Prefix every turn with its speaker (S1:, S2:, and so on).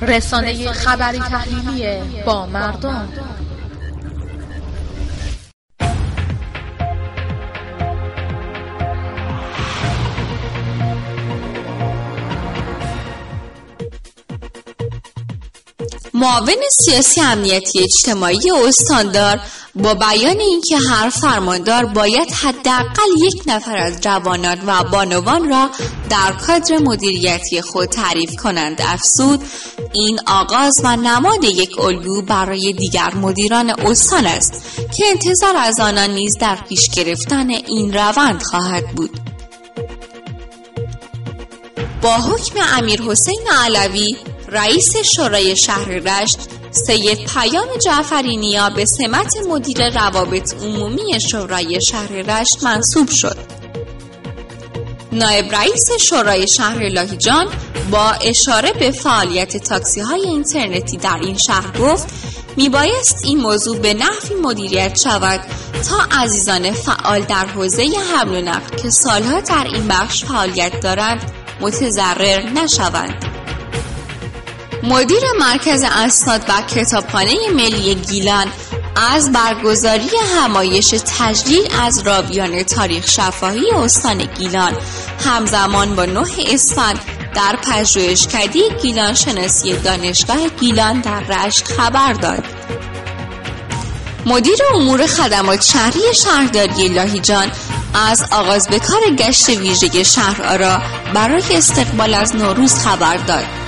S1: رسانه خبری تحلیلی با مردم.
S2: معاون سیاسی امنیتی اجتماعی استاندار با بیان اینکه هر فرماندار باید حداقل یک نفر از جوانان و بانوان را در کادر مدیریتی خود تعریف کنند. افزود این آغاز و نماد یک الگو برای دیگر مدیران استان است که انتظار از آنان نیز در پیش گرفتن این روند خواهد بود. با حکم امیر حسین علوی رئیس شورای شهر رشت سید پیام جعفری نیا به سمت مدیر روابط عمومی شورای شهر رشت منصوب شد. نایب رئیس شورای شهر لاهیجان با اشاره به فعالیت تاکسی های اینترنتی در این شهر گفت میبایست این موضوع به نحوی مدیریت شود تا عزیزان فعال در حوزه حمل و نقل که سالها در این بخش فعالیت دارند متضرر نشوند. مدیر مرکز اسناد و کتابخانه ملی گیلان از برگزاری همایش تجلیل از رابیان تاریخ شفاهی استان گیلان همزمان با نه اسفند در پژوهشکده گیلان شناسی دانشگاه گیلان در رشت خبر داد. مدیر امور خدمات شهری شهرداری لاهیجان از آغاز به کار گشت ویژه شهر آرا برای استقبال از نوروز خبر داد.